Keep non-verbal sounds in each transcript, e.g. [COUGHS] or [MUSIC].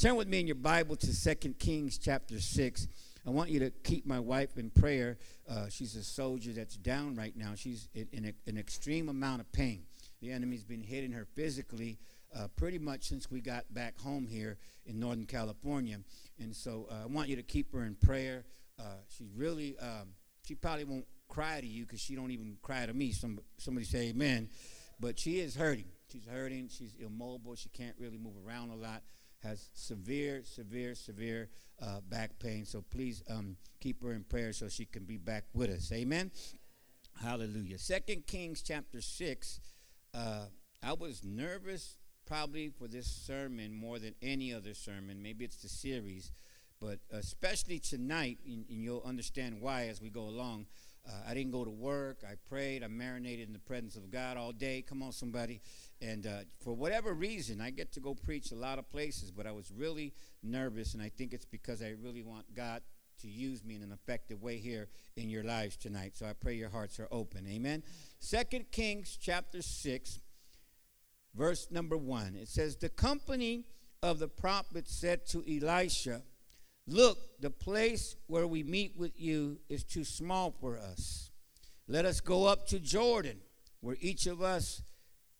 Turn with me in your Bible to Second Kings chapter 6. I want you to keep my wife in prayer. Uh, she's a soldier that's down right now. She's in, in a, an extreme amount of pain. The enemy's been hitting her physically uh, pretty much since we got back home here in Northern California. And so uh, I want you to keep her in prayer. Uh, she's really, um, she probably won't cry to you because she don't even cry to me. Some, somebody say amen. But she is hurting. She's hurting. She's immobile. She can't really move around a lot has severe, severe, severe uh, back pain. So please um, keep her in prayer so she can be back with us. Amen. Hallelujah. Second Kings chapter six. Uh, I was nervous probably for this sermon more than any other sermon. Maybe it's the series, but especially tonight, and, and you'll understand why as we go along. Uh, I didn't go to work. I prayed. I marinated in the presence of God all day. Come on, somebody. And uh, for whatever reason, I get to go preach a lot of places, but I was really nervous, and I think it's because I really want God to use me in an effective way here in your lives tonight. So I pray your hearts are open. Amen. Second Kings chapter 6, verse number 1. It says, The company of the prophets said to Elisha, Look, the place where we meet with you is too small for us. Let us go up to Jordan, where each of us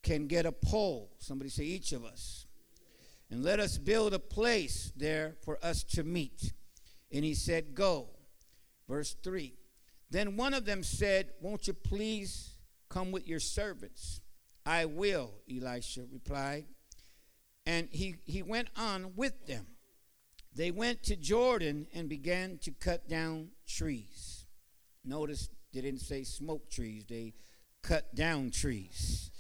can get a pole. Somebody say, each of us. And let us build a place there for us to meet. And he said, Go. Verse 3. Then one of them said, Won't you please come with your servants? I will, Elisha replied. And he, he went on with them. They went to Jordan and began to cut down trees. Notice they didn't say smoke trees, they cut down trees.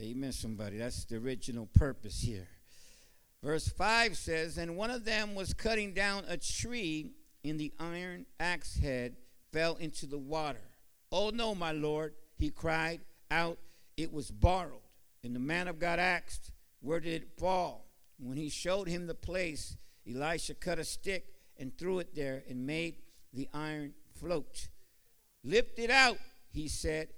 Amen, somebody. That's the original purpose here. Verse 5 says, And one of them was cutting down a tree, and the iron axe head fell into the water. Oh, no, my Lord, he cried out. It was borrowed. And the man of God asked, Where did it fall? When he showed him the place, Elisha cut a stick and threw it there and made the iron float. Lift it out, he said.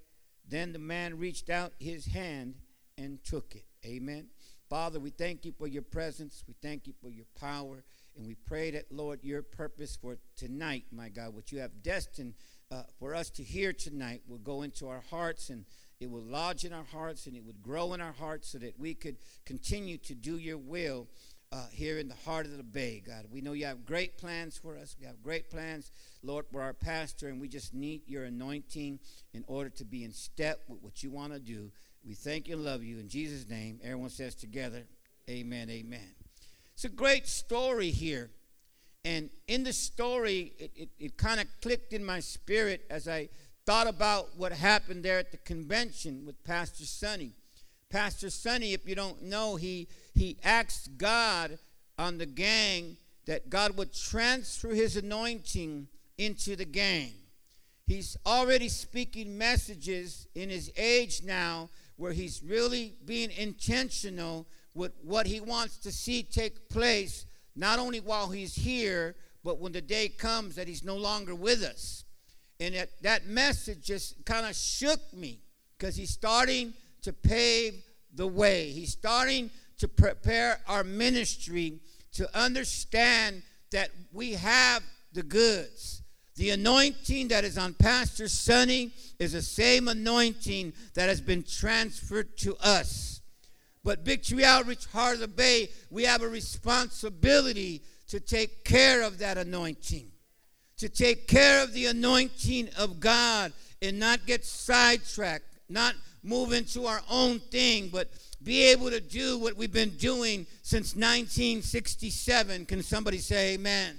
Then the man reached out his hand and took it. Amen. Father, we thank you for your presence. We thank you for your power. And we pray that, Lord, your purpose for tonight, my God, what you have destined uh, for us to hear tonight will go into our hearts and it will lodge in our hearts and it would grow in our hearts so that we could continue to do your will uh, here in the heart of the bay, God. We know you have great plans for us. We have great plans, Lord, for our pastor, and we just need your anointing in order to be in step with what you want to do. We thank you and love you. In Jesus' name, everyone says together, Amen, amen. It's a great story here. And in the story, it, it, it kind of clicked in my spirit as I thought about what happened there at the convention with Pastor Sonny. Pastor Sonny, if you don't know, he, he asked God on the gang that God would transfer his anointing into the gang. He's already speaking messages in his age now where he's really being intentional with what he wants to see take place, not only while he's here, but when the day comes that he's no longer with us. And that, that message just kind of shook me because he's starting to pave the way. He's starting to prepare our ministry to understand that we have the goods. The anointing that is on Pastor Sonny is the same anointing that has been transferred to us. But Victory Outreach the Bay, we have a responsibility to take care of that anointing, to take care of the anointing of God and not get sidetracked, not move into our own thing, but be able to do what we've been doing since 1967. Can somebody say amen?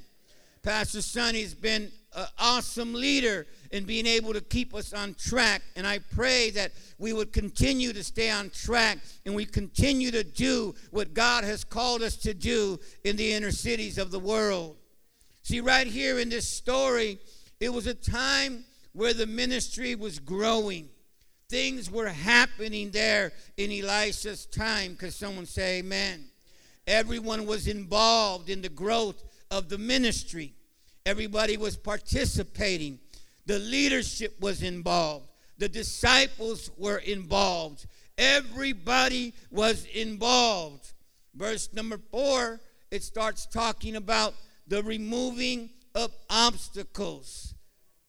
Pastor Sonny's been an awesome leader in being able to keep us on track. And I pray that we would continue to stay on track and we continue to do what God has called us to do in the inner cities of the world. See, right here in this story, it was a time where the ministry was growing. Things were happening there in Elisha's time. Because someone say amen? Everyone was involved in the growth of the ministry. Everybody was participating. The leadership was involved. The disciples were involved. Everybody was involved. Verse number four, it starts talking about the removing of obstacles.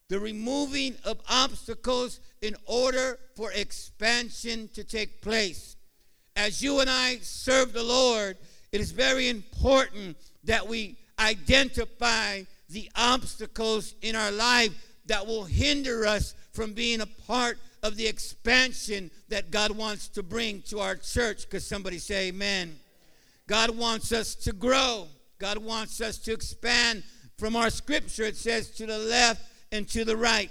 The removing of obstacles in order for expansion to take place. As you and I serve the Lord, it is very important that we identify the obstacles in our life that will hinder us from being a part of the expansion that God wants to bring to our church. Because somebody say, Amen. God wants us to grow, God wants us to expand. From our scripture, it says to the left and to the right.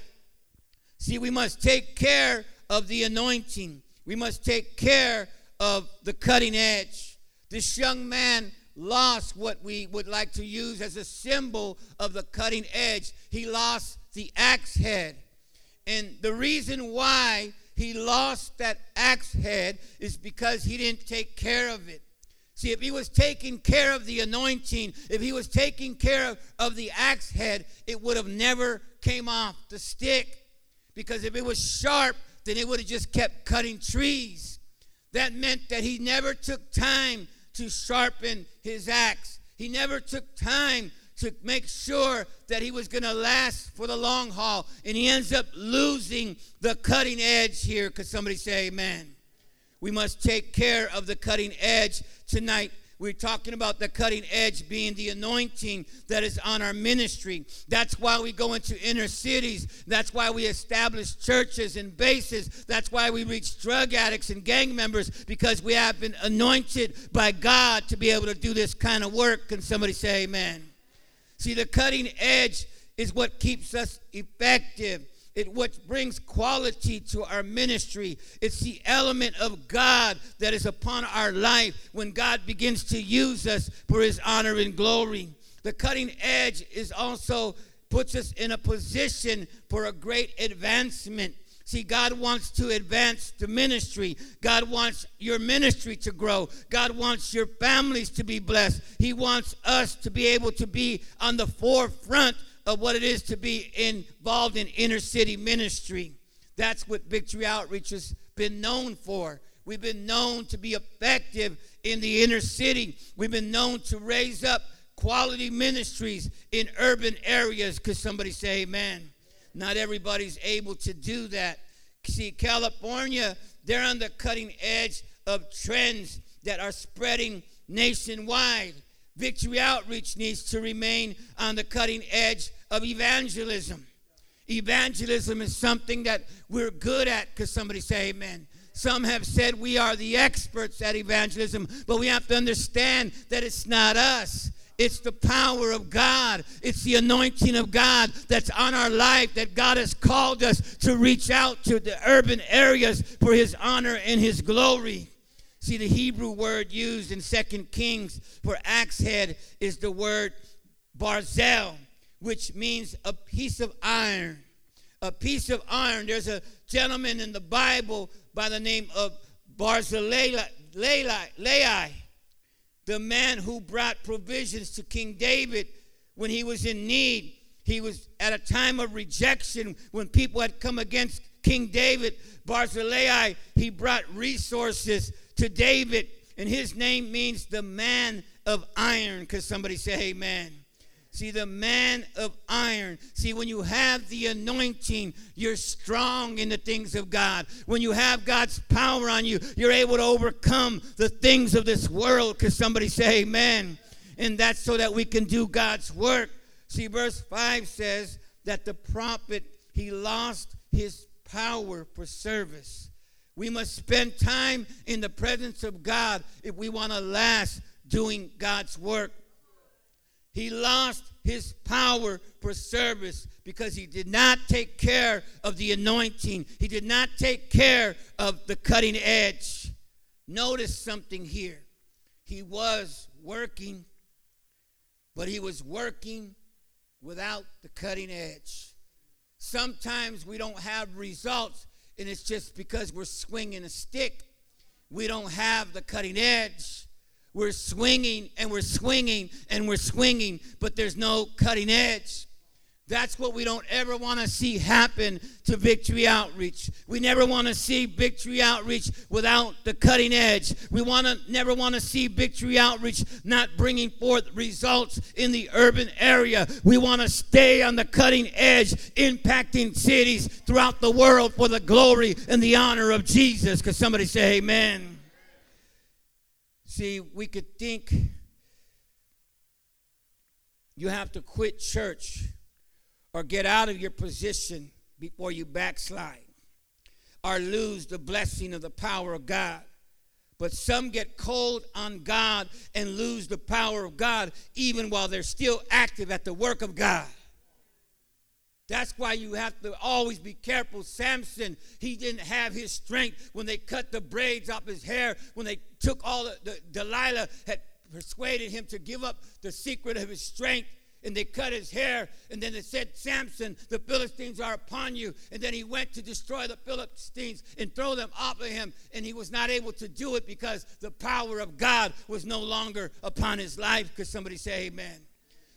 See, we must take care of the anointing, we must take care of the cutting edge. This young man lost what we would like to use as a symbol of the cutting edge. He lost the axe head. And the reason why he lost that axe head is because he didn't take care of it. See, if he was taking care of the anointing, if he was taking care of, of the axe head, it would have never came off the stick. Because if it was sharp, then it would have just kept cutting trees. That meant that he never took time to sharpen his axe. He never took time to make sure that he was going to last for the long haul. And he ends up losing the cutting edge here. Could somebody say amen? We must take care of the cutting edge tonight. We're talking about the cutting edge being the anointing that is on our ministry. That's why we go into inner cities. That's why we establish churches and bases. That's why we reach drug addicts and gang members because we have been anointed by God to be able to do this kind of work. Can somebody say amen? See, the cutting edge is what keeps us effective. It what brings quality to our ministry. It's the element of God that is upon our life when God begins to use us for his honor and glory. The cutting edge is also puts us in a position for a great advancement. See, God wants to advance the ministry. God wants your ministry to grow. God wants your families to be blessed. He wants us to be able to be on the forefront of what it is to be involved in inner city ministry. That's what Victory Outreach has been known for. We've been known to be effective in the inner city. We've been known to raise up quality ministries in urban areas. Could somebody say amen? Not everybody's able to do that. See, California, they're on the cutting edge of trends that are spreading nationwide. Victory Outreach needs to remain on the cutting edge of evangelism. Evangelism is something that we're good at because somebody say amen. Some have said we are the experts at evangelism, but we have to understand that it's not us. It's the power of God. It's the anointing of God that's on our life that God has called us to reach out to the urban areas for his honor and his glory. See, the Hebrew word used in Second Kings for axe head is the word barzel, which means a piece of iron. A piece of iron. There's a gentleman in the Bible by the name of Barzillai, the man who brought provisions to King David when he was in need. He was at a time of rejection when people had come against King David. Barzillai, he brought resources to David, and his name means the man of iron. Because somebody say amen. See, the man of iron. See, when you have the anointing, you're strong in the things of God. When you have God's power on you, you're able to overcome the things of this world. Because somebody say amen. And that's so that we can do God's work. See, verse 5 says that the prophet, he lost his power for service. We must spend time in the presence of God if we want to last doing God's work. He lost his power for service because he did not take care of the anointing. He did not take care of the cutting edge. Notice something here. He was working, but he was working without the cutting edge. Sometimes we don't have results and it's just because we're swinging a stick. We don't have the cutting edge. We're swinging and we're swinging and we're swinging, but there's no cutting edge. That's what we don't ever want to see happen to Victory Outreach. We never want to see Victory Outreach without the cutting edge. We want to never want to see Victory Outreach not bringing forth results in the urban area. We want to stay on the cutting edge, impacting cities throughout the world for the glory and the honor of Jesus. Because somebody say, Amen. See, we could think you have to quit church or get out of your position before you backslide or lose the blessing of the power of God. But some get cold on God and lose the power of God even while they're still active at the work of God. That's why you have to always be careful. Samson, he didn't have his strength when they cut the braids off his hair, when they took all the, the Delilah had persuaded him to give up the secret of his strength and they cut his hair. And then they said, Samson, the Philistines are upon you. And then he went to destroy the Philistines and throw them off of him. And he was not able to do it because the power of God was no longer upon his life. Could somebody say amen?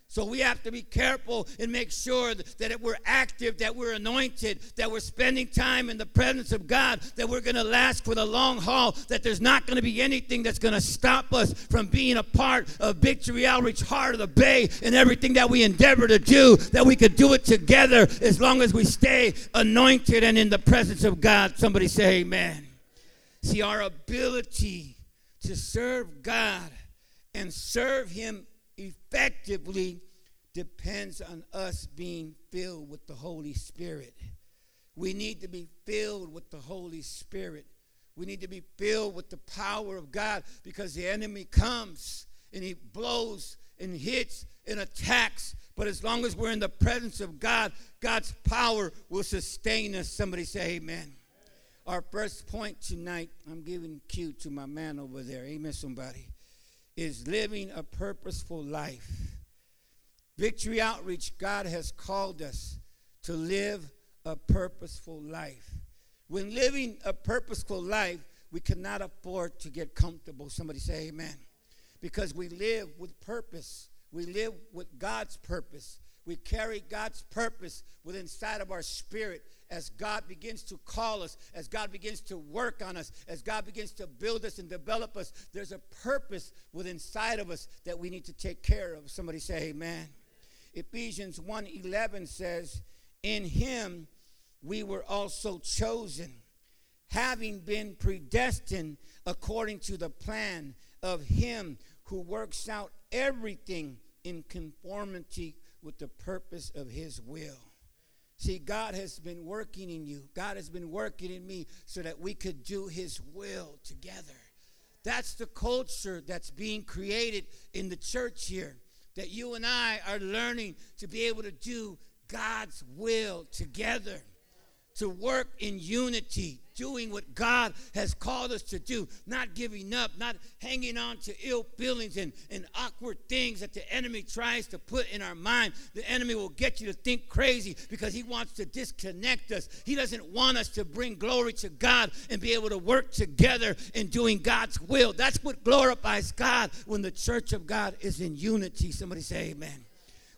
So we have to be careful and make sure that we're active, that we're anointed, that we're spending time in the presence of God, that we're going to last for the long haul, that there's not going to be anything that's going to stop us from being a part of Victory Outreach Heart of the Bay and everything that we endeavor to do, that we could do it together as long as we stay anointed and in the presence of God. Somebody say amen. See, our ability to serve God and serve Him effectively depends on us being filled with the Holy Spirit. We need to be filled with the Holy Spirit. We need to be filled with the power of God because the enemy comes and he blows and hits and attacks. But as long as we're in the presence of God, God's power will sustain us. Somebody say amen. Our first point tonight, I'm giving cue to my man over there. Amen, somebody is living a purposeful life. Victory Outreach, God has called us to live a purposeful life. When living a purposeful life, we cannot afford to get comfortable. Somebody say amen. Because we live with purpose. We live with God's purpose. We carry God's purpose within inside of our spirit as God begins to call us, as God begins to work on us, as God begins to build us and develop us, there's a purpose within inside of us that we need to take care of. Somebody say amen. Ephesians 1:11 says, "In him we were also chosen, having been predestined according to the plan of him who works out everything in conformity with the purpose of his will." See, God has been working in you. God has been working in me so that we could do His will together. That's the culture that's being created in the church here. That you and I are learning to be able to do God's will together, to work in unity, doing what God has called us to do, not giving up, not hanging on to ill feelings and, and awkward things that the enemy tries to put in our mind. The enemy will get you to think crazy because he wants to disconnect us. He doesn't want us to bring glory to God and be able to work together in doing God's will. That's what glorifies God when the church of God is in unity. Somebody say amen.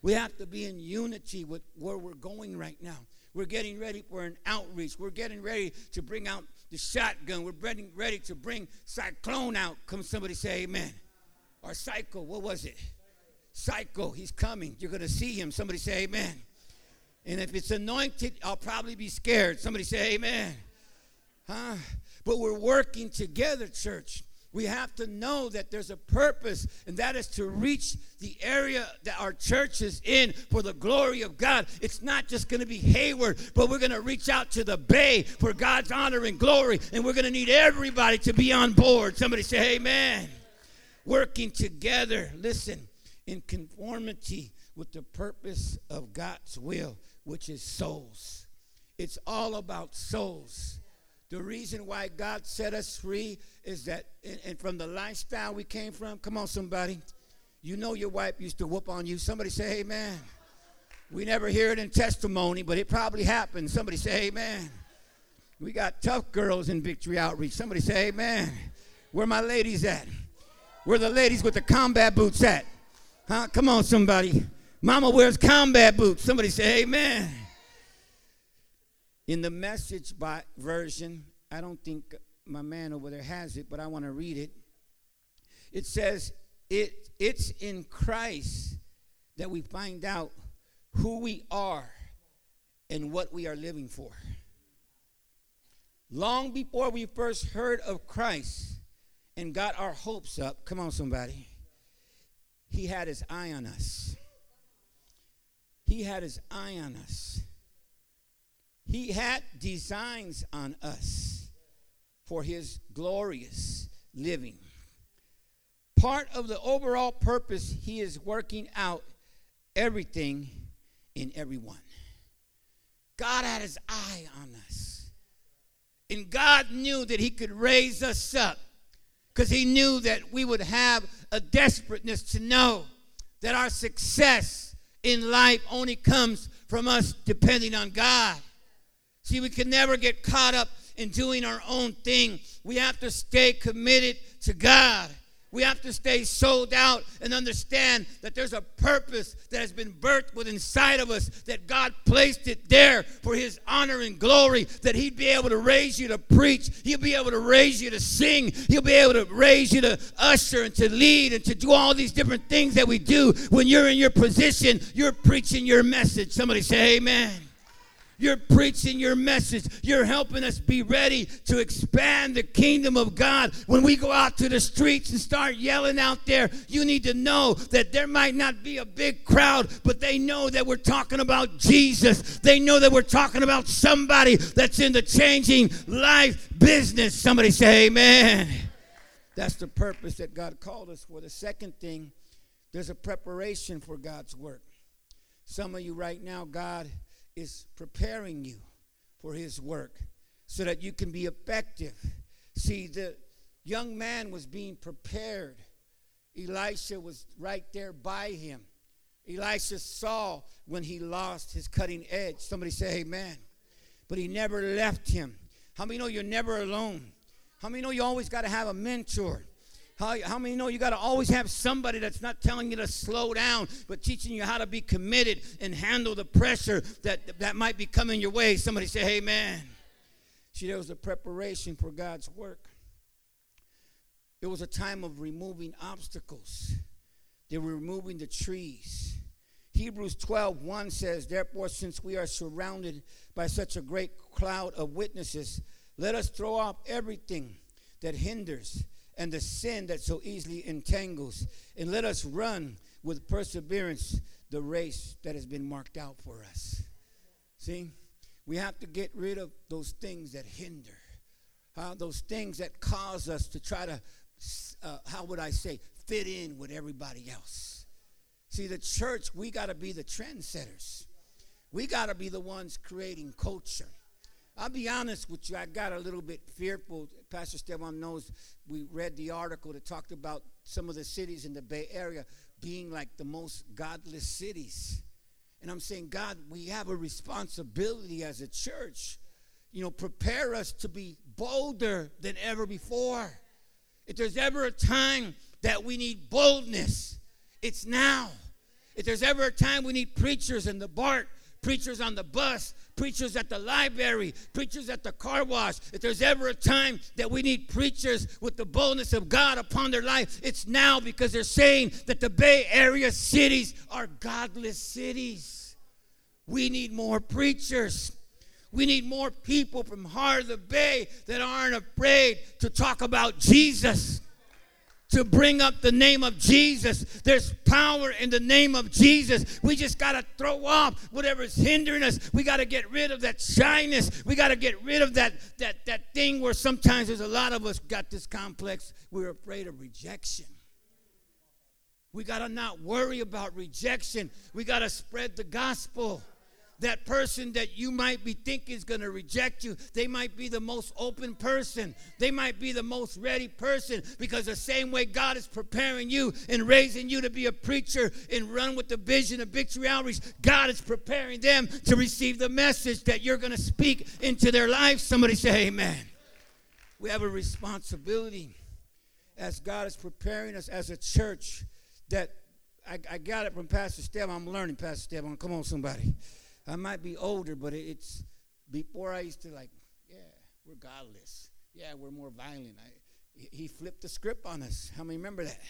We have to be in unity with where we're going right now. We're getting ready for an outreach. We're getting ready to bring out the shotgun. We're getting ready to bring Cyclone out. Come somebody say amen. Or cycle, what was it? Cycle, he's coming. You're going to see him. Somebody say amen. And if it's anointed, I'll probably be scared. Somebody say amen. Huh? But we're working together, church we have to know that there's a purpose, and that is to reach the area that our church is in for the glory of God. It's not just going to be Hayward, but we're going to reach out to the Bay for God's honor and glory, and we're going to need everybody to be on board. Somebody say, Amen. Working together, listen, in conformity with the purpose of God's will, which is souls. It's all about souls. The reason why God set us free is that, and from the lifestyle we came from, come on, somebody. You know your wife used to whoop on you. Somebody say, Amen. We never hear it in testimony, but it probably happened. Somebody say, Amen. We got tough girls in Victory Outreach. Somebody say, Amen. Where my ladies at? Where the ladies with the combat boots at? Huh? Come on, somebody. Mama wears combat boots. Somebody say amen. In the message by version, I don't think my man over there has it, but I want to read it. It says, it, It's in Christ that we find out who we are and what we are living for. Long before we first heard of Christ and got our hopes up, come on, somebody, he had his eye on us. He had his eye on us. He had designs on us for his glorious living. Part of the overall purpose, he is working out everything in everyone. God had his eye on us. And God knew that he could raise us up because he knew that we would have a desperateness to know that our success in life only comes from us depending on God. See, we can never get caught up in doing our own thing. We have to stay committed to God. We have to stay sold out and understand that there's a purpose that has been birthed within inside of us, that God placed it there for His honor and glory, that He'd be able to raise you to preach, He'll be able to raise you to sing, He'll be able to raise you to usher and to lead and to do all these different things that we do. When you're in your position, you're preaching your message. Somebody say, Amen. You're preaching your message. You're helping us be ready to expand the kingdom of God. When we go out to the streets and start yelling out there, you need to know that there might not be a big crowd, but they know that we're talking about Jesus. They know that we're talking about somebody that's in the changing life business. Somebody say, Amen. That's the purpose that God called us for. The second thing, there's a preparation for God's work. Some of you right now, God is preparing you for his work so that you can be effective. See, the young man was being prepared. Elisha was right there by him. Elisha saw when he lost his cutting edge. Somebody say amen. But he never left him. How many know you're never alone? How many know you always got to have a mentor? How, how many know you got to always have somebody that's not telling you to slow down, but teaching you how to be committed and handle the pressure that, that might be coming your way? Somebody say, Amen. See, there was a preparation for God's work. It was a time of removing obstacles. They were removing the trees. Hebrews 12, 1 says, Therefore, since we are surrounded by such a great cloud of witnesses, let us throw off everything that hinders and the sin that so easily entangles. And let us run with perseverance the race that has been marked out for us. See, we have to get rid of those things that hinder, uh, those things that cause us to try to, uh, how would I say, fit in with everybody else. See, the church, we got to be the trendsetters. We got to be the ones creating culture. I'll be honest with you, I got a little bit fearful. Pastor Esteban knows we read the article that talked about some of the cities in the Bay Area being like the most godless cities. And I'm saying, God, we have a responsibility as a church. You know, prepare us to be bolder than ever before. If there's ever a time that we need boldness, it's now. If there's ever a time we need preachers in the BART, preachers on the bus, preachers at the library, preachers at the car wash. If there's ever a time that we need preachers with the boldness of God upon their life, it's now because they're saying that the Bay Area cities are godless cities. We need more preachers. We need more people from Heart of the Bay that aren't afraid to talk about Jesus to bring up the name of Jesus. There's power in the name of Jesus. We just got to throw off whatever's hindering us. We got to get rid of that shyness. We got to get rid of that, that, that thing where sometimes there's a lot of us got this complex. We're afraid of rejection. We got to not worry about rejection. We got to spread the gospel that person that you might be thinking is going to reject you, they might be the most open person. They might be the most ready person because the same way God is preparing you and raising you to be a preacher and run with the vision of Victory Outreach, God is preparing them to receive the message that you're going to speak into their life. Somebody say, Amen. We have a responsibility as God is preparing us as a church that I, I got it from Pastor Steb. I'm learning, Pastor Steb. Come on, somebody. I might be older, but it's before I used to like, yeah, we're godless. Yeah, we're more violent. I, he flipped the script on us. How many remember that?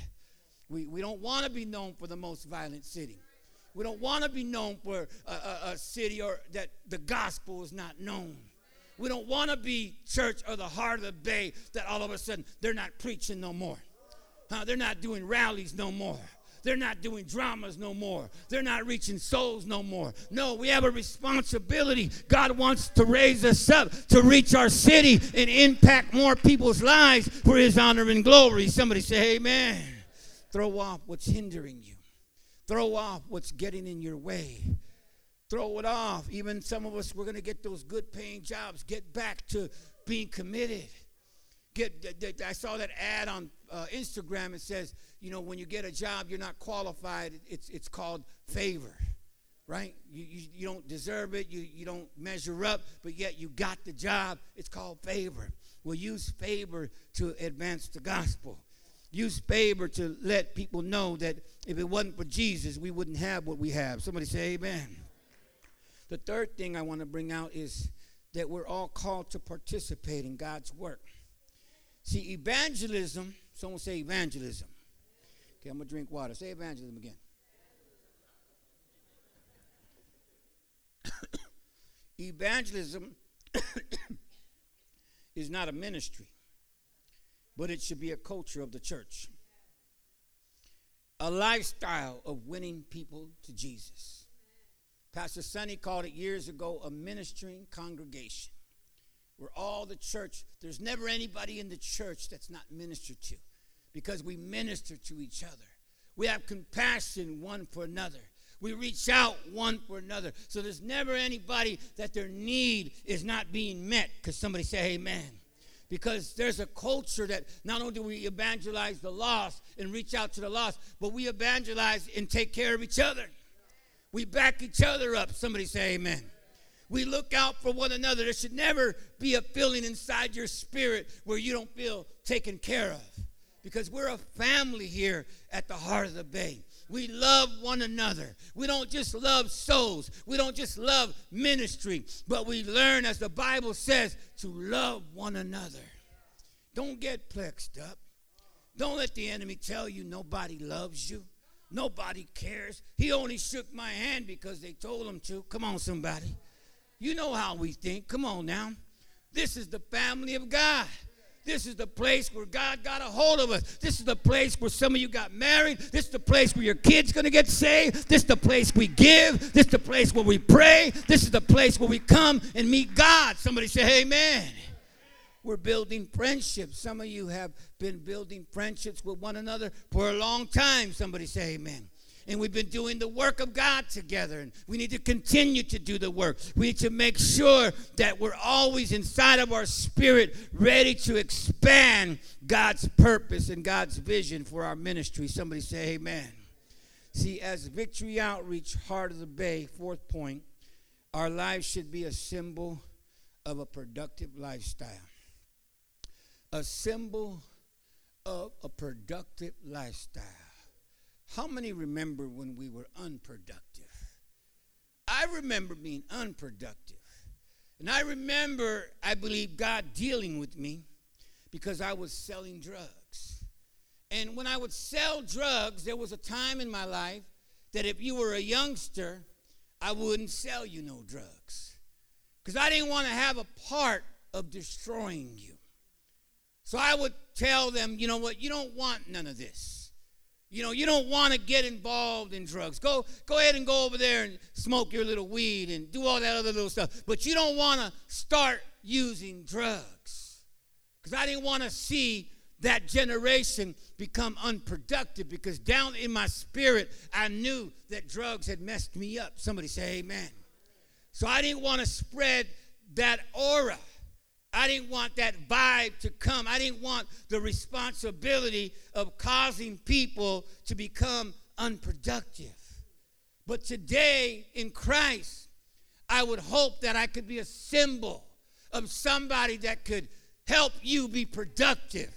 We, we don't want to be known for the most violent city. We don't want to be known for a, a, a, city or that the gospel is not known. We don't want to be church or the heart of the bay that all of a sudden they're not preaching no more. Huh? They're not doing rallies no more. They're not doing dramas no more. They're not reaching souls no more. No, we have a responsibility. God wants to raise us up to reach our city and impact more people's lives for His honor and glory. Somebody say, Amen. Throw off what's hindering you, throw off what's getting in your way. Throw it off. Even some of us, we're going to get those good paying jobs. Get back to being committed. Get, I saw that ad on uh, Instagram. It says, you know, when you get a job, you're not qualified. It's, it's called favor, right? You, you, you don't deserve it. You, you don't measure up, but yet you got the job. It's called favor. We'll use favor to advance the gospel. Use favor to let people know that if it wasn't for Jesus, we wouldn't have what we have. Somebody say amen. The third thing I want to bring out is that we're all called to participate in God's work. See, evangelism, someone say evangelism. Okay, I'm going to drink water. Say evangelism again. [COUGHS] evangelism [COUGHS] is not a ministry, but it should be a culture of the church. A lifestyle of winning people to Jesus. Pastor Sonny called it years ago a ministering congregation. Where all the church, there's never anybody in the church that's not ministered to because we minister to each other. We have compassion one for another. We reach out one for another. So there's never anybody that their need is not being met. Because somebody say amen. Because there's a culture that not only do we evangelize the lost and reach out to the lost, but we evangelize and take care of each other. We back each other up. Somebody say amen. We look out for one another. There should never be a feeling inside your spirit where you don't feel taken care of because we're a family here at the heart of the bay. We love one another. We don't just love souls. We don't just love ministry, but we learn, as the Bible says, to love one another. Don't get plexed up. Don't let the enemy tell you nobody loves you. Nobody cares. He only shook my hand because they told him to. Come on, somebody. You know how we think. Come on now. This is the family of God. This is the place where God got a hold of us. This is the place where some of you got married. This is the place where your kids going to get saved. This is the place we give. This is the place where we pray. This is the place where we come and meet God. Somebody say, Amen. We're building friendships. Some of you have been building friendships with one another for a long time. Somebody say, Amen and we've been doing the work of God together. And we need to continue to do the work. We need to make sure that we're always inside of our spirit ready to expand God's purpose and God's vision for our ministry. Somebody say, Amen. See, as Victory Outreach, Heart of the Bay, fourth point, our lives should be a symbol of a productive lifestyle. A symbol of a productive lifestyle. How many remember when we were unproductive? I remember being unproductive. And I remember, I believe, God dealing with me because I was selling drugs. And when I would sell drugs, there was a time in my life that if you were a youngster, I wouldn't sell you no drugs. Because I didn't want to have a part of destroying you. So I would tell them, you know what, you don't want none of this. You know, you don't want to get involved in drugs. Go, go ahead and go over there and smoke your little weed and do all that other little stuff. But you don't want to start using drugs. Because I didn't want to see that generation become unproductive because down in my spirit, I knew that drugs had messed me up. Somebody say amen. So I didn't want to spread that aura. I didn't want that vibe to come. I didn't want the responsibility of causing people to become unproductive. But today in Christ, I would hope that I could be a symbol of somebody that could help you be productive,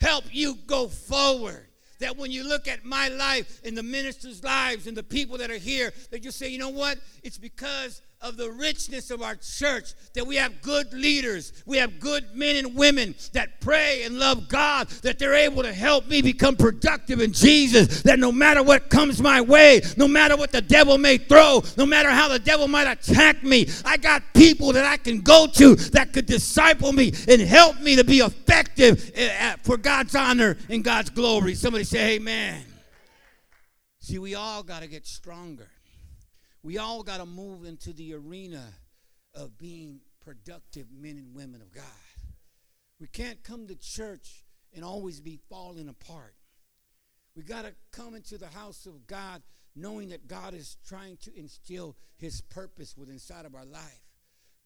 help you go forward, that when you look at my life and the ministers' lives and the people that are here, that you say, you know what? It's because of the richness of our church that we have good leaders, we have good men and women that pray and love God, that they're able to help me become productive in Jesus. That no matter what comes my way, no matter what the devil may throw, no matter how the devil might attack me, I got people that I can go to that could disciple me and help me to be effective for God's honor and God's glory. Somebody say, Amen. See, we all got to get stronger. We all got to move into the arena of being productive men and women of God. We can't come to church and always be falling apart. We got to come into the house of God knowing that God is trying to instill his purpose within inside of our life.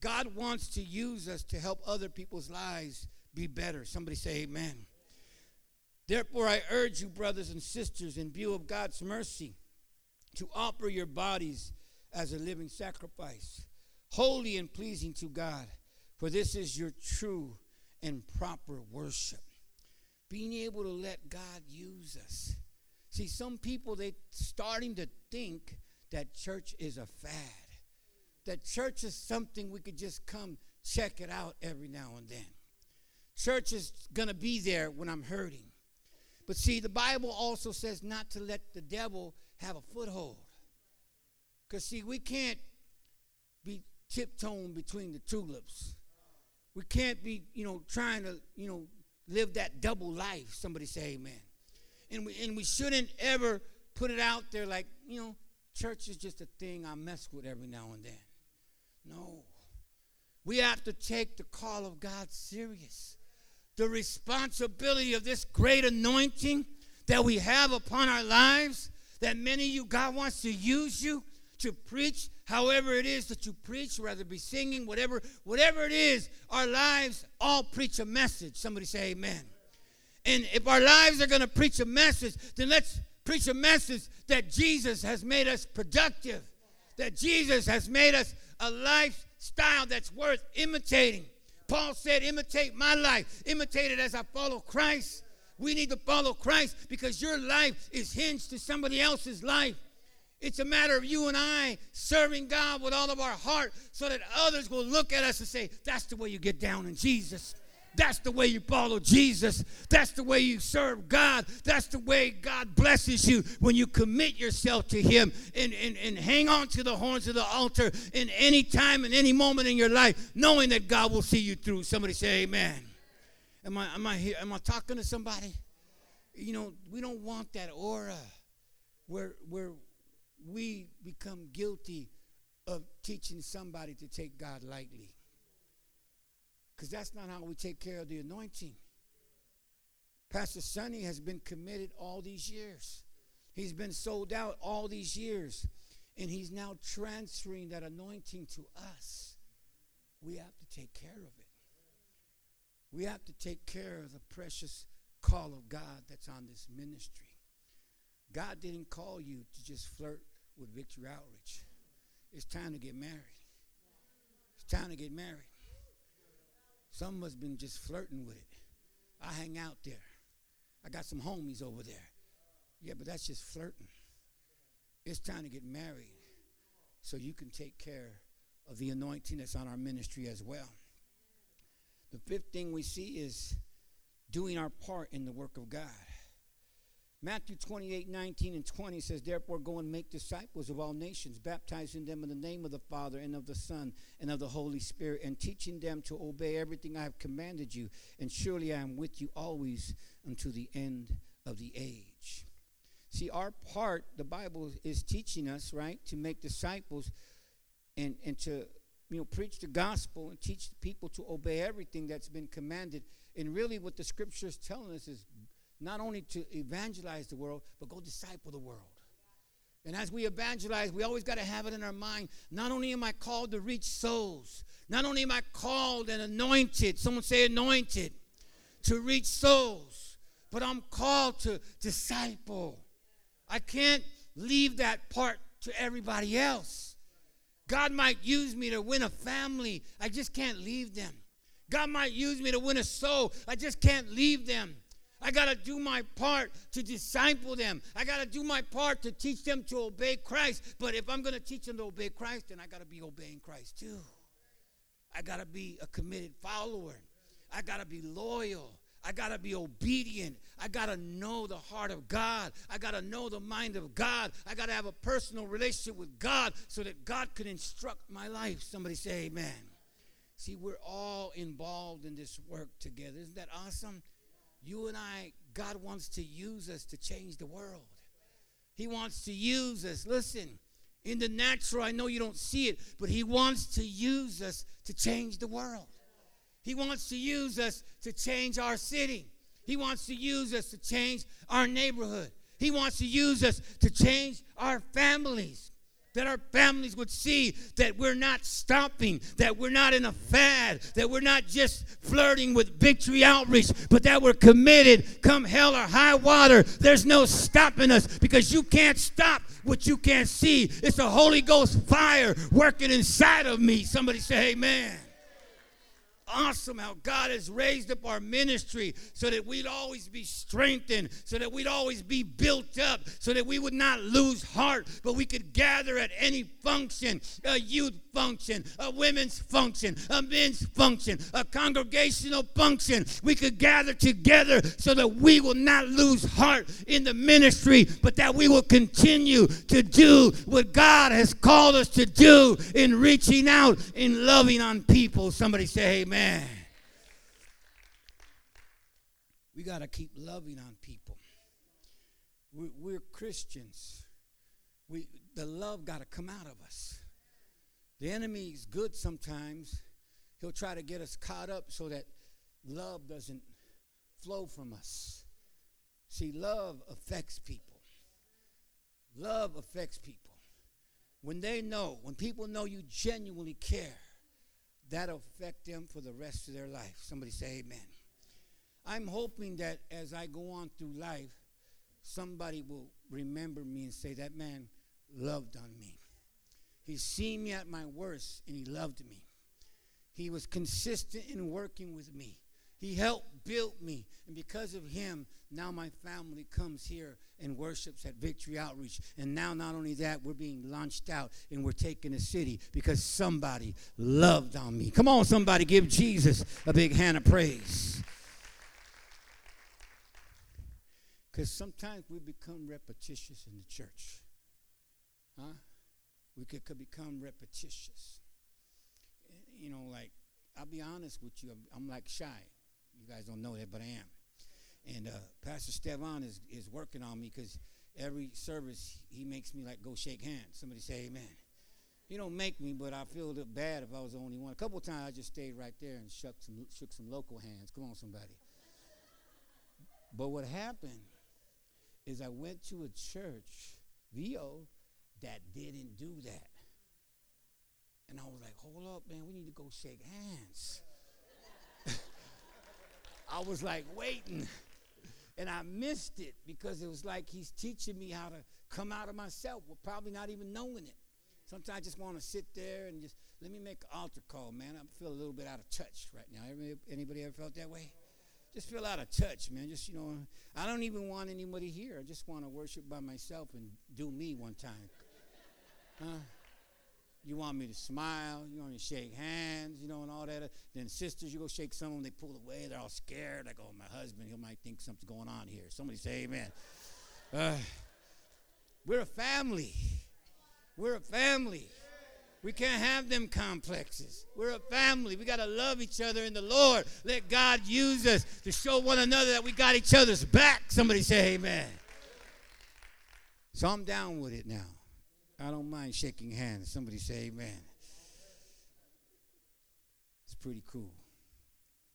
God wants to use us to help other people's lives be better. Somebody say amen. Therefore, I urge you, brothers and sisters, in view of God's mercy, to offer your bodies as a living sacrifice, holy and pleasing to God, for this is your true and proper worship. Being able to let God use us. See, some people they starting to think that church is a fad. That church is something we could just come check it out every now and then. Church is going to be there when I'm hurting. But see, the Bible also says not to let the devil have a foothold. Because, see, we can't be tiptoeing between the tulips. We can't be, you know, trying to, you know, live that double life. Somebody say amen. And we, and we shouldn't ever put it out there like, you know, church is just a thing I mess with every now and then. No. We have to take the call of God serious. The responsibility of this great anointing that we have upon our lives, that many of you, God wants to use you to preach however it is that you preach, it be singing, whatever, whatever it is, our lives all preach a message. Somebody say amen. And if our lives are going to preach a message, then let's preach a message that Jesus has made us productive, that Jesus has made us a lifestyle that's worth imitating. Paul said, imitate my life, imitate it as I follow Christ. We need to follow Christ because your life is hinged to somebody else's life. It's a matter of you and I serving God with all of our heart so that others will look at us and say, That's the way you get down in Jesus. That's the way you follow Jesus. That's the way you serve God. That's the way God blesses you when you commit yourself to Him and, and, and hang on to the horns of the altar in any time and any moment in your life, knowing that God will see you through. Somebody say, Amen. Am I, am I, here, am I talking to somebody? You know, we don't want that aura where, where we become guilty of teaching somebody to take God lightly. Because that's not how we take care of the anointing. Pastor Sonny has been committed all these years. He's been sold out all these years. And he's now transferring that anointing to us. We have to take care of it. We have to take care of the precious call of God that's on this ministry. God didn't call you to just flirt with Victory Outreach. It's time to get married. It's time to get married. Some of us been just flirting with it. I hang out there. I got some homies over there. Yeah, but that's just flirting. It's time to get married so you can take care of the anointing that's on our ministry as well. The fifth thing we see is doing our part in the work of God. Matthew 28 19 and 20 says, Therefore, go and make disciples of all nations, baptizing them in the name of the Father and of the Son and of the Holy Spirit, and teaching them to obey everything I have commanded you. And surely I am with you always unto the end of the age. See, our part, the Bible is teaching us, right, to make disciples and, and to you know, preach the gospel and teach people to obey everything that's been commanded. And really, what the scripture is telling us is not only to evangelize the world, but go disciple the world. And as we evangelize, we always got to have it in our mind. Not only am I called to reach souls, not only am I called and anointed, someone say anointed, to reach souls, but I'm called to disciple. I can't leave that part to everybody else. God might use me to win a family. I just can't leave them. God might use me to win a soul. I just can't leave them. I got to do my part to disciple them. I got to do my part to teach them to obey Christ. But if I'm going to teach them to obey Christ, then I got to be obeying Christ too. I got to be a committed follower. I got to be loyal. I got to be obedient. I got to know the heart of God. I got to know the mind of God. I got to have a personal relationship with God so that God can instruct my life. Somebody say amen. See, we're all involved in this work together. Isn't that awesome? You and I, God wants to use us to change the world. He wants to use us. Listen, in the natural, I know you don't see it, but He wants to use us to change the world. He wants to use us to change our city. He wants to use us to change our neighborhood. He wants to use us to change our families that our families would see that we're not stopping, that we're not in a fad, that we're not just flirting with victory outreach, but that we're committed come hell or high water. There's no stopping us because you can't stop what you can't see. It's the Holy Ghost fire working inside of me. Somebody say, Amen awesome how God has raised up our ministry so that we'd always be strengthened, so that we'd always be built up, so that we would not lose heart, but we could gather at any function a youth function, a women's function, a men's function, a congregational function. We could gather together so that we will not lose heart in the ministry, but that we will continue to do what God has called us to do in reaching out, in loving on people. Somebody say, Amen. Amen. We got to keep loving on people. We're, we're Christians. We, the love got to come out of us. The enemy's good sometimes. He'll try to get us caught up so that love doesn't flow from us. See, love affects people. Love affects people. When they know, when people know you genuinely care, that'll affect them for the rest of their life. Somebody say amen. I'm hoping that as I go on through life, somebody will remember me and say, That man loved on me. He's seen me at my worst and he loved me. He was consistent in working with me. He helped build me. And because of him, now my family comes here and worships at Victory Outreach. And now, not only that, we're being launched out and we're taking a city because somebody loved on me. Come on, somebody, give Jesus a big hand of praise. Because sometimes we become repetitious in the church. Huh? We could, could become repetitious. You know, like, I'll be honest with you, I'm, I'm like shy. You guys don't know that, but I am. And uh, Pastor Stevan is, is working on me because every service he makes me like go shake hands. Somebody say amen. He don't make me, but I feel bad if I was the only one. A couple times I just stayed right there and shook some, shook some local hands. Come on, somebody. But what happened is I went to a church, VO, that didn't do that. And I was like, hold up, man, we need to go shake hands. [LAUGHS] I was like waiting. And I missed it because it was like he's teaching me how to come out of myself, with probably not even knowing it. Sometimes I just want to sit there and just let me make an altar call, man. I feel a little bit out of touch right now. Anybody ever felt that way? Just feel out of touch, man. Just you know, I don't even want anybody here. I just want to worship by myself and do me one time. Huh? You want me to smile. You want me to shake hands, you know, and all that. Then sisters, you go shake some of them, they pull away. They're all scared. Like, oh, my husband, he might think something's going on here. Somebody say amen. Uh, we're a family. We're a family. We can't have them complexes. We're a family. We got to love each other in the Lord. Let God use us to show one another that we got each other's back. Somebody say amen. So I'm down with it now. I don't mind shaking hands. Somebody say amen. It's pretty cool.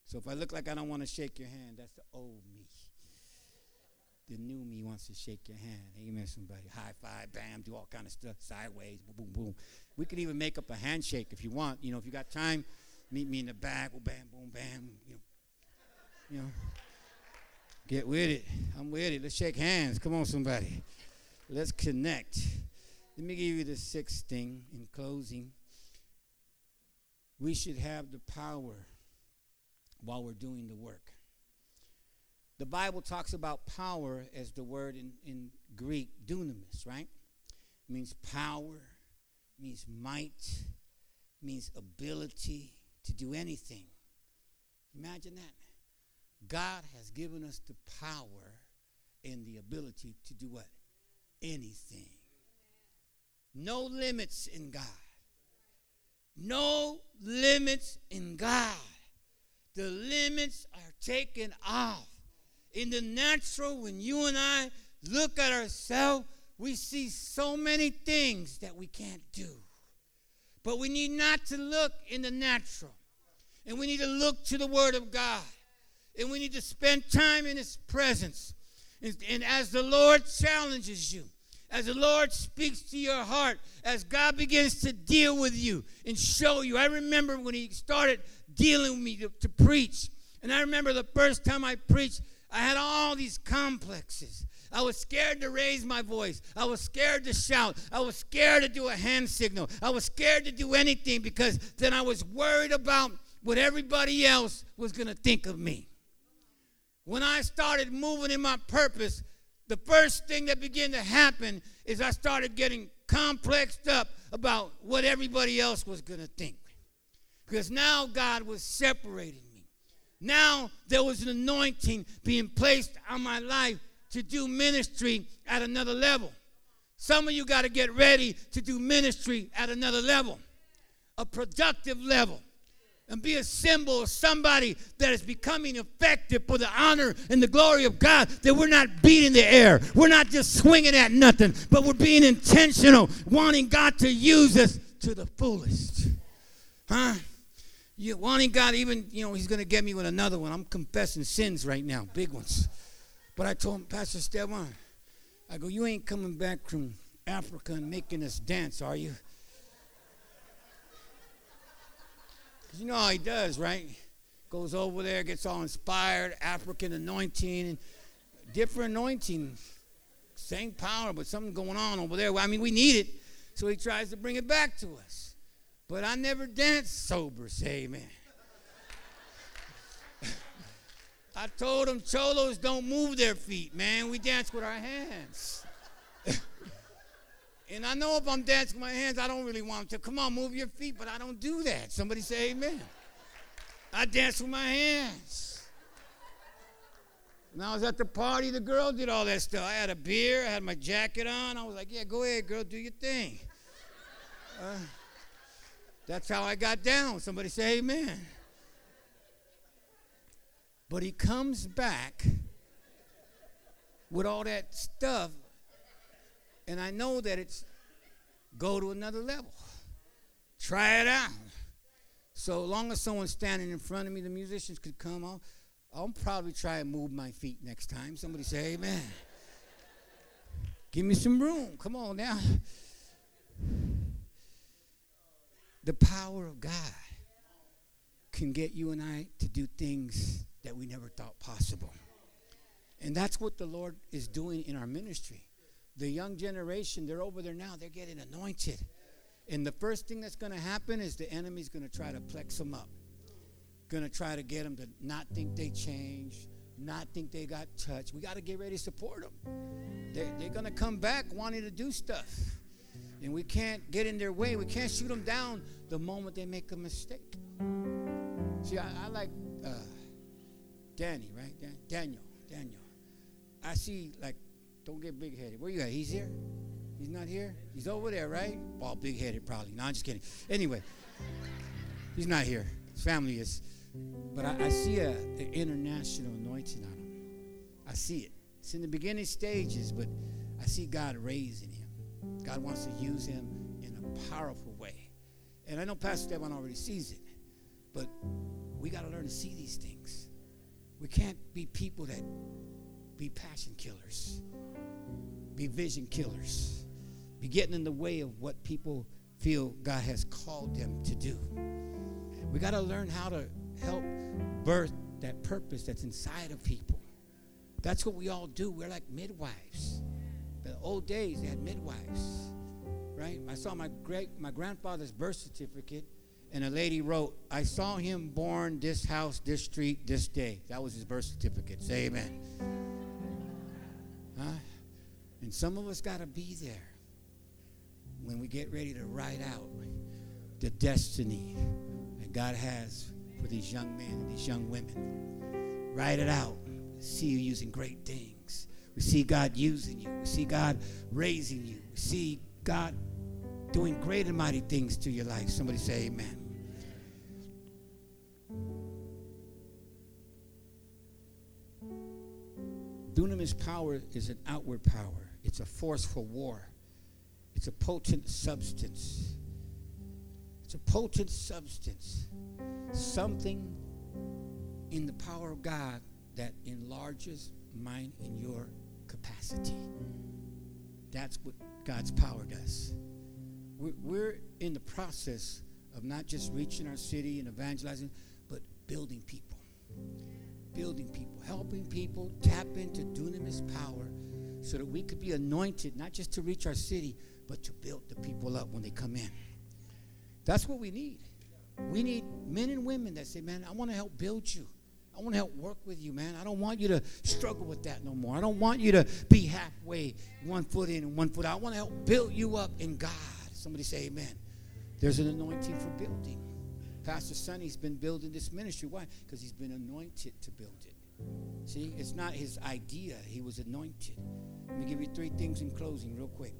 So if I look like I don't want to shake your hand, that's the old me. The new me wants to shake your hand. Amen, somebody. High five, bam, do all kind of stuff, sideways, boom, boom, boom. We could even make up a handshake if you want. You know, if you got time, meet me in the back, boom, bam, boom, bam. You know, you know. Get with it. I'm with it. Let's shake hands. Come on, somebody. Let's connect. Let me give you the sixth thing in closing. We should have the power while we're doing the work. the Bible talks about power as the word in, in Greek, dunamis, right? It means power, means might, means ability to do anything. Imagine that. God has given us the power and the ability to do what? Anything. No limits in God. No limits in God. The limits are taken off. In the natural, when you and I look at ourselves, we see so many things that we can't do. But we need not to look in the natural. And we need to look to the Word of God. And we need to spend time in His presence. And, and as the Lord challenges you, as the Lord speaks to your heart, as God begins to deal with you and show you. I remember when He started dealing with me to, to preach. And I remember the first time I preached, I had all these complexes. I was scared to raise my voice. I was scared to shout. I was scared to do a hand signal. I was scared to do anything because then I was worried about what everybody else was going to think of me. When I started moving in my purpose, the first thing that began to happen is I started getting complexed up about what everybody else was going to think. Because now God was separating me. Now there was an anointing being placed on my life to do ministry at another level. Some of you got to get ready to do ministry at another level, a productive level and be a symbol of somebody that is becoming effective for the honor and the glory of God. That we're not beating the air, we're not just swinging at nothing, but we're being intentional, wanting God to use us to the fullest. Huh? You wanting God, even, you know, He's going to get me with another one. I'm confessing sins right now, big ones. But I told him, Pastor Stevan, I go, you ain't coming back from Africa and making us dance, are you? You know how he does, right? Goes over there, gets all inspired, African anointing, and different anointing. Same power, but something going on over there. I mean, we need it. So he tries to bring it back to us. But I never dance sober, say amen. [LAUGHS] I told them cholos don't move their feet, man. We dance with our hands. And I know if I'm dancing with my hands, I don't really want to. Come on, move your feet, but I don't do that. Somebody say amen. I dance with my hands. When I was at the party, the girl did all that stuff. I had a beer, I had my jacket on. I was like, yeah, go ahead, girl, do your thing. Uh, that's how I got down. Somebody say amen. But he comes back with all that stuff and I know that it's go to another level. Try it out. So long as someone's standing in front of me, the musicians could come. I'll, I'll probably try and move my feet next time. Somebody say, Amen. Give me some room. Come on now. The power of God can get you and I to do things that we never thought possible. And that's what the Lord is doing in our ministry the young generation, they're over there now, they're getting anointed. And the first thing that's going to happen is the enemy's going to try to plex them up. Going to try to get them to not think they changed, not think they got touched. We got to get ready to support them. They're, they're going to come back wanting to do stuff. And we can't get in their way. We can't shoot them down the moment they make a mistake. See, I, I like uh, Danny, right? Dan- Daniel, Daniel. I see like don't get big headed. Where you at? He's here? He's not here? He's over there, right? All big headed, probably. No, I'm just kidding. Anyway, he's not here. His family is. But I, I see a, an international anointing on him. I see it. It's in the beginning stages, but I see God raising him. God wants to use him in a powerful way. And I know Pastor Stevan already sees it, but we got to learn to see these things. We can't be people that be passion killers be vision killers, be getting in the way of what people feel God has called them to do. We got to learn how to help birth that purpose that's inside of people. That's what we all do. We're like midwives. The old days, they had midwives, right? I saw my great my grandfather's birth certificate, and a lady wrote, I saw him born this house, this street, this day. That was his birth certificate. Say amen. And some of us got to be there when we get ready to write out the destiny that God has for these young men and these young women. Write it out. See you using great things. We see God using you. We see God raising you. We see God doing great and mighty things to your life. Somebody say amen. Dunamis power is an outward power. It's a force for war. It's a potent substance. It's a potent substance. Something in the power of God that enlarges mine and your capacity. That's what God's power does. We're in the process of not just reaching our city and evangelizing, but building people. Building people, helping people tap into dunamis power so that we could be anointed, not just to reach our city, but to build the people up when they come in. That's what we need. We need men and women that say, Man, I want to help build you. I want to help work with you, man. I don't want you to struggle with that no more. I don't want you to be halfway, one foot in and one foot out. I want to help build you up in God. Somebody say amen. There's an anointing for building. Pastor Sonny's been building this ministry. Why? Because he's been anointed to build it. See, it's not his idea, he was anointed. Let me give you three things in closing, real quick.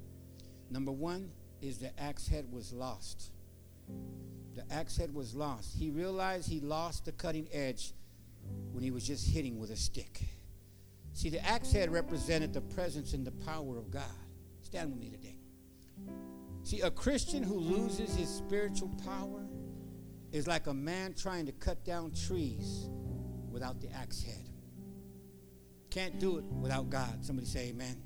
Number one is the axe head was lost. The axe head was lost. He realized he lost the cutting edge when he was just hitting with a stick. See, the axe head represented the presence and the power of God. Stand with me today. See, a Christian who loses his spiritual power is like a man trying to cut down trees without the axe head. Can't do it without God. Somebody say amen.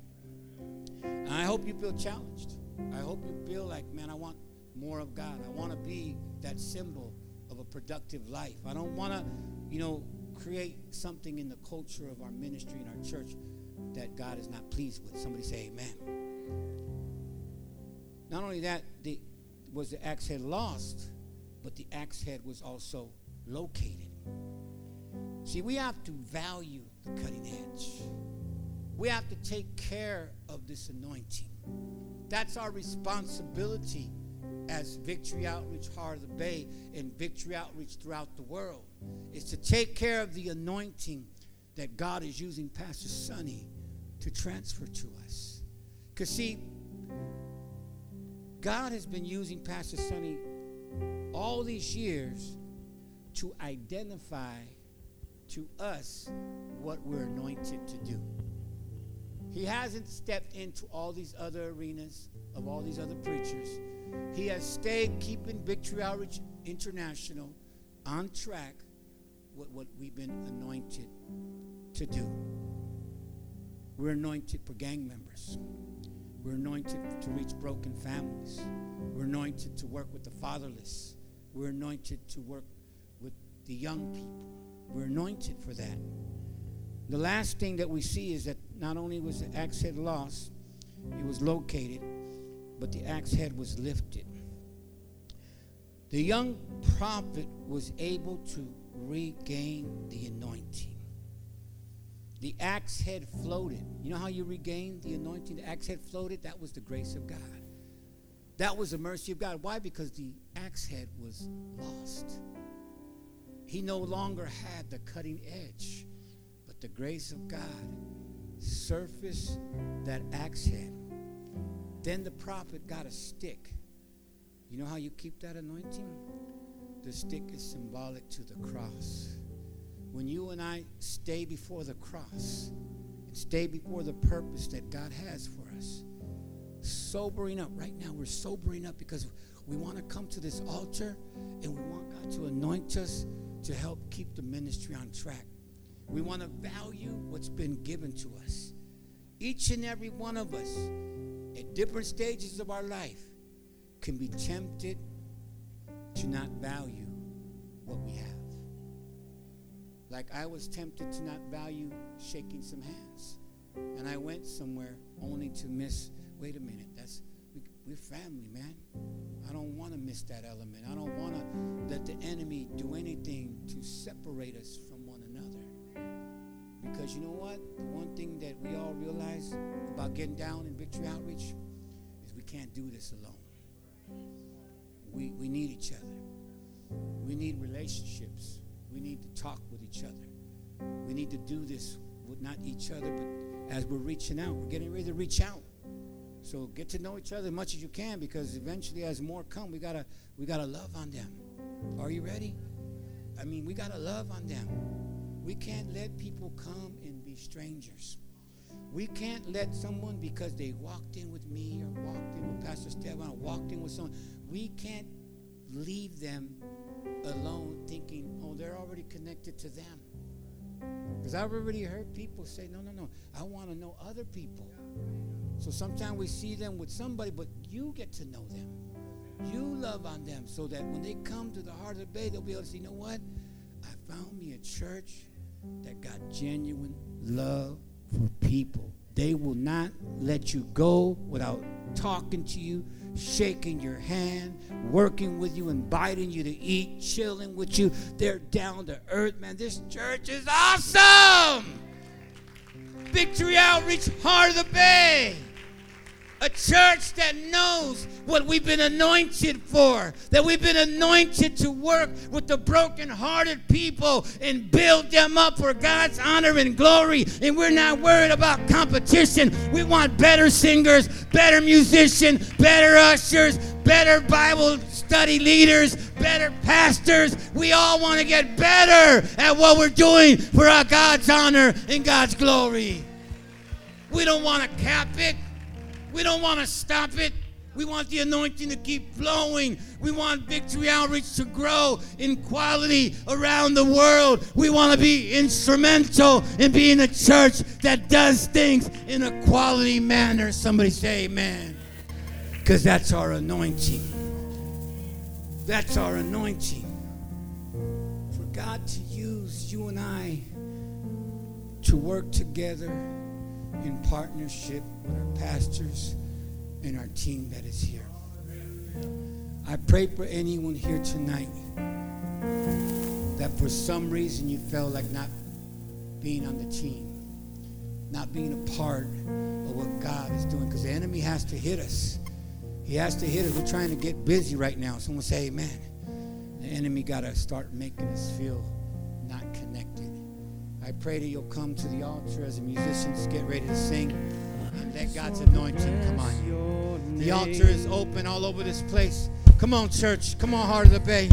And I hope you feel challenged. I hope you feel like, man, I want more of God. I want to be that symbol of a productive life. I don't want to, you know, create something in the culture of our ministry and our church that God is not pleased with. Somebody say amen. Not only that, the, was the axe head lost, but the axe head was also located. See, we have to value the cutting edge. We have to take care of this anointing. That's our responsibility as Victory Outreach Heart of the Bay and Victory Outreach throughout the world is to take care of the anointing that God is using Pastor Sonny to transfer to us. Because, see, God has been using Pastor Sonny all these years to identify to us what we're anointed to do. He hasn't stepped into all these other arenas of all these other preachers. He has stayed keeping Victory Outreach International on track with what we've been anointed to do. We're anointed for gang members. We're anointed to reach broken families. We're anointed to work with the fatherless. We're anointed to work with the young people. We're anointed for that. The last thing that we see is that not only was the axe head lost, it was located, but the axe head was lifted. The young prophet was able to regain the anointing. The axe head floated. You know how you regain the anointing? The axe head floated. That was the grace of God. That was the mercy of God. Why? Because the axe head was lost. He no longer had the cutting edge, but the grace of God surfaced that axe head. Then the prophet got a stick. You know how you keep that anointing? The stick is symbolic to the cross when you and I stay before the cross and stay before the purpose that God has for us, sobering up. Right now, we're sobering up because we want to come to this altar and we want God to anoint us to help keep the ministry on track. We want to value what's been given to us. Each and every one of us, at different stages of our life, can be tempted to not value what we have. Like I was tempted to not value shaking some hands. And I went somewhere only to miss, wait a minute, that's we're family, man. I don't want to miss that element. I don't want to let the enemy do anything to separate us from one another. Because you know what? The one thing that we all realize about getting down in Victory Outreach is we can't do this alone. We, we need each other. We need relationships. We need to talk with each other. We need to do this with not each other, but as we're reaching out, we're getting ready to reach out. So get to know each other as much as you can because eventually as more come, we gotta we gotta love on them. Are you ready? I mean, we gotta love on them. We can't let people come and be strangers. We can't let someone because they walked in with me or walked in with Pastor Stefan or walked in with someone, we can't leave them alone thinking, oh, they're already connected to them. Because I've already heard people say, no, no, no, I want to know other people. So sometimes we see them with somebody, but you get to know them. You love on them so that when they come to the heart of the bay, they'll be able to say, you know what? I found me a church that got genuine love for people. They will not let you go without talking to you, shaking your hand, working with you, inviting you to eat, chilling with you. They're down to earth, man. This church is awesome. Victory Outreach, Heart of the Bay. A church that knows what we've been anointed for, that we've been anointed to work with the broken-hearted people and build them up for God's honor and glory. And we're not worried about competition. We want better singers, better musicians, better ushers, better Bible study leaders, better pastors. We all want to get better at what we're doing for our God's honor and God's glory. We don't want to cap it. We don't want to stop it. We want the anointing to keep flowing. We want Victory Outreach to grow in quality around the world. We want to be instrumental in being a church that does things in a quality manner. Somebody say amen. Because that's our anointing. That's our anointing. For God to use you and I to work together in partnership with our pastors and our team that is here. I pray for anyone here tonight that for some reason you felt like not being on the team, not being a part of what God is doing, because the enemy has to hit us. He has to hit us. We're trying to get busy right now. Someone say, Amen. The enemy got to start making us feel. I pray that you'll come to the altar as the musicians get ready to sing and let God's anointing come on you. The altar is open all over this place. Come on, church. Come on, Heart of the Bay.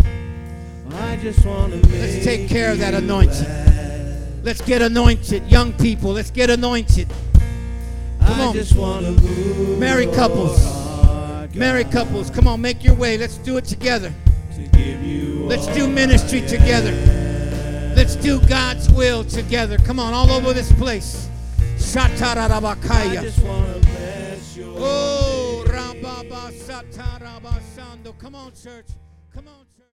I just want to Let's take care of that anointing. Let's get anointed. Young people, let's get anointed. Come I on. just want to move. Married couples. Married couples, come on, make your way. Let's do it together. To Let's do ministry together. Let's do God's will together. Come on, all over this place. I Shatarabakaya. just want to bless your Oh, Rababa Satarabasando. Come on, church. Come on, church.